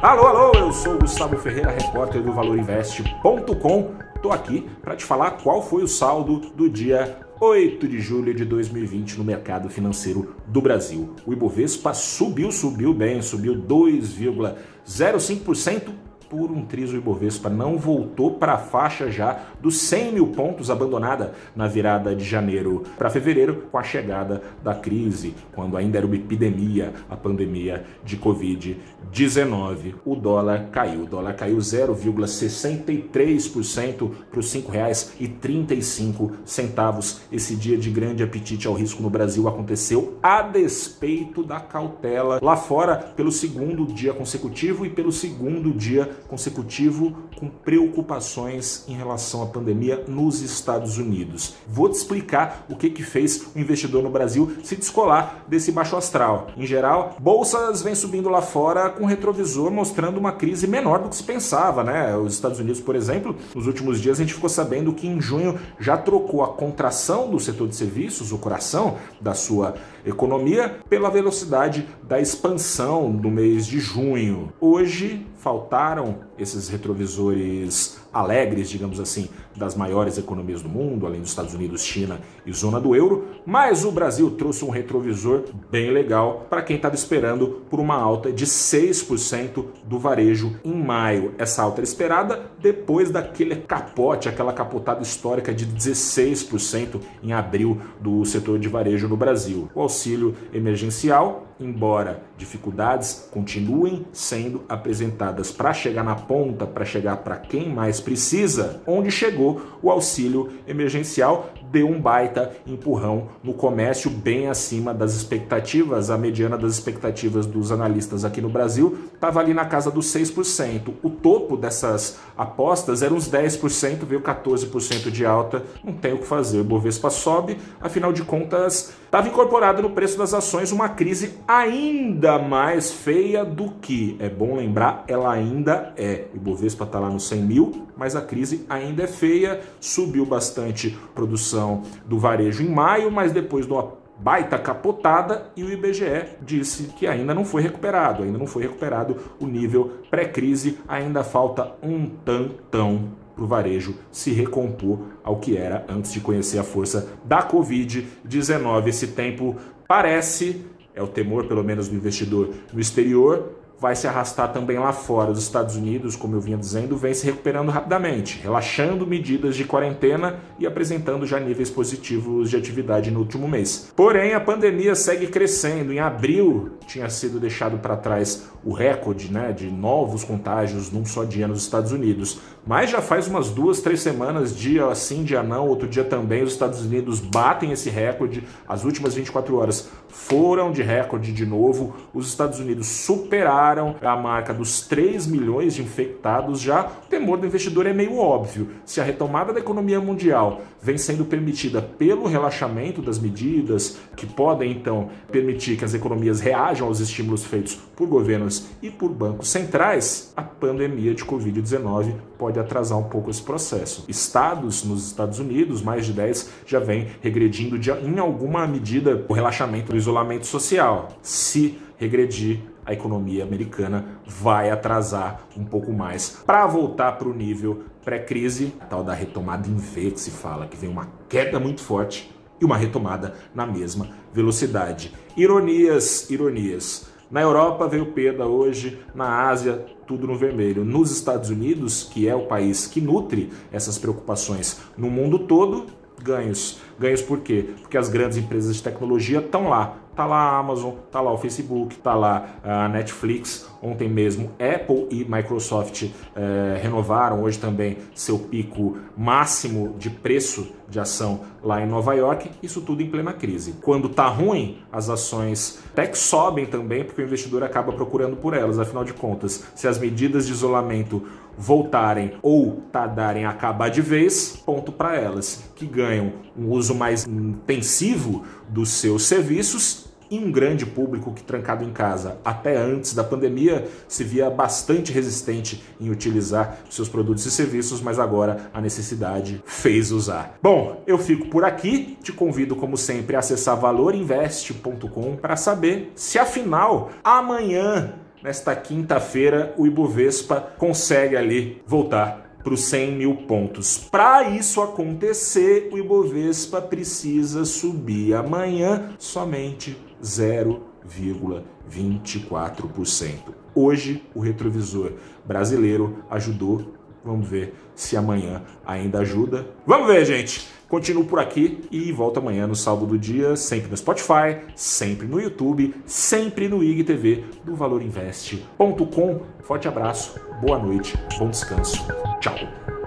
Alô, alô, eu sou Gustavo Ferreira, repórter do ValorInvest.com. Tô aqui para te falar qual foi o saldo do dia 8 de julho de 2020 no mercado financeiro do Brasil. O Ibovespa subiu, subiu bem, subiu 2,05% por um triso Ibovespa não voltou para a faixa já dos 100 mil pontos abandonada na virada de janeiro para fevereiro com a chegada da crise, quando ainda era uma epidemia, a pandemia de Covid-19. O dólar caiu, o dólar caiu 0,63% para os R$ 5,35. Esse dia de grande apetite ao risco no Brasil aconteceu a despeito da cautela lá fora pelo segundo dia consecutivo e pelo segundo dia consecutivo com preocupações em relação à pandemia nos Estados Unidos. Vou te explicar o que, que fez o investidor no Brasil se descolar desse baixo astral. Em geral, bolsas vêm subindo lá fora com retrovisor mostrando uma crise menor do que se pensava, né? Os Estados Unidos, por exemplo, nos últimos dias a gente ficou sabendo que em junho já trocou a contração do setor de serviços, o coração da sua economia, pela velocidade da expansão do mês de junho. Hoje faltaram esses retrovisores alegres, digamos assim, das maiores economias do mundo, além dos Estados Unidos, China e zona do euro, mas o Brasil trouxe um retrovisor bem legal para quem estava esperando por uma alta de 6% do varejo em maio. Essa alta era esperada depois daquele capote, aquela capotada histórica de 16% em abril do setor de varejo no Brasil. O auxílio emergencial embora dificuldades continuem sendo apresentadas para chegar na ponta, para chegar para quem mais precisa, onde chegou o auxílio emergencial deu um baita empurrão no comércio, bem acima das expectativas. A mediana das expectativas dos analistas aqui no Brasil estava ali na casa dos 6%. O topo dessas apostas era uns 10%, veio 14% de alta. Não tem o que fazer. O Bovespa sobe, afinal de contas, estava incorporada no preço das ações uma crise ainda mais feia do que, é bom lembrar, ela ainda é. O Bovespa está lá nos 100 mil, mas a crise ainda é feia, subiu bastante produção do varejo em maio, mas depois de uma baita capotada e o IBGE disse que ainda não foi recuperado, ainda não foi recuperado o nível pré-crise, ainda falta um tantão para o varejo se recompor ao que era antes de conhecer a força da Covid-19. Esse tempo parece, é o temor pelo menos do investidor no exterior, vai se arrastar também lá fora. Os Estados Unidos, como eu vinha dizendo, vem se recuperando rapidamente, relaxando medidas de quarentena e apresentando já níveis positivos de atividade no último mês. Porém, a pandemia segue crescendo. Em abril tinha sido deixado para trás o recorde né, de novos contágios num só dia nos Estados Unidos. Mas já faz umas duas, três semanas, dia sim, dia não, outro dia também, os Estados Unidos batem esse recorde. As últimas 24 horas foram de recorde de novo. Os Estados Unidos superaram a marca dos 3 milhões de infectados. Já o temor do investidor é meio óbvio. Se a retomada da economia mundial vem sendo permitida pelo relaxamento das medidas, que podem então permitir que as economias reajam aos estímulos feitos por governos e por bancos centrais, a pandemia de Covid-19 pode atrasar um pouco esse processo. Estados nos Estados Unidos, mais de 10, já vem regredindo de, em alguma medida o relaxamento do isolamento social. Se regredir, a economia americana vai atrasar um pouco mais para voltar para o nível pré-crise, tal da retomada em V que se fala, que vem uma queda muito forte e uma retomada na mesma velocidade. Ironias, ironias. Na Europa veio perda hoje, na Ásia tudo no vermelho. Nos Estados Unidos, que é o país que nutre essas preocupações no mundo todo, ganhos. Ganhos por quê? Porque as grandes empresas de tecnologia estão lá Tá lá a Amazon, tá lá o Facebook, tá lá a Netflix. Ontem mesmo Apple e Microsoft eh, renovaram hoje também seu pico máximo de preço de ação lá em Nova York. Isso tudo em plena crise. Quando tá ruim, as ações tech sobem também porque o investidor acaba procurando por elas. Afinal de contas, se as medidas de isolamento voltarem ou tardarem a acabar de vez, ponto para elas, que ganham um uso mais intensivo dos seus serviços e um grande público que, trancado em casa até antes da pandemia, se via bastante resistente em utilizar seus produtos e serviços, mas agora a necessidade fez usar. Bom, eu fico por aqui. Te convido, como sempre, a acessar valorinvest.com para saber se afinal amanhã nesta quinta-feira o Ibovespa consegue ali voltar para os 100 mil pontos. Para isso acontecer, o Ibovespa precisa subir amanhã somente 0,24%. Hoje, o retrovisor brasileiro ajudou. Vamos ver se amanhã ainda ajuda. Vamos ver, gente! Continuo por aqui e volto amanhã no Saldo do Dia, sempre no Spotify, sempre no YouTube, sempre no IGTV do valorinvest.com. Forte abraço, boa noite, bom descanso. Tchau.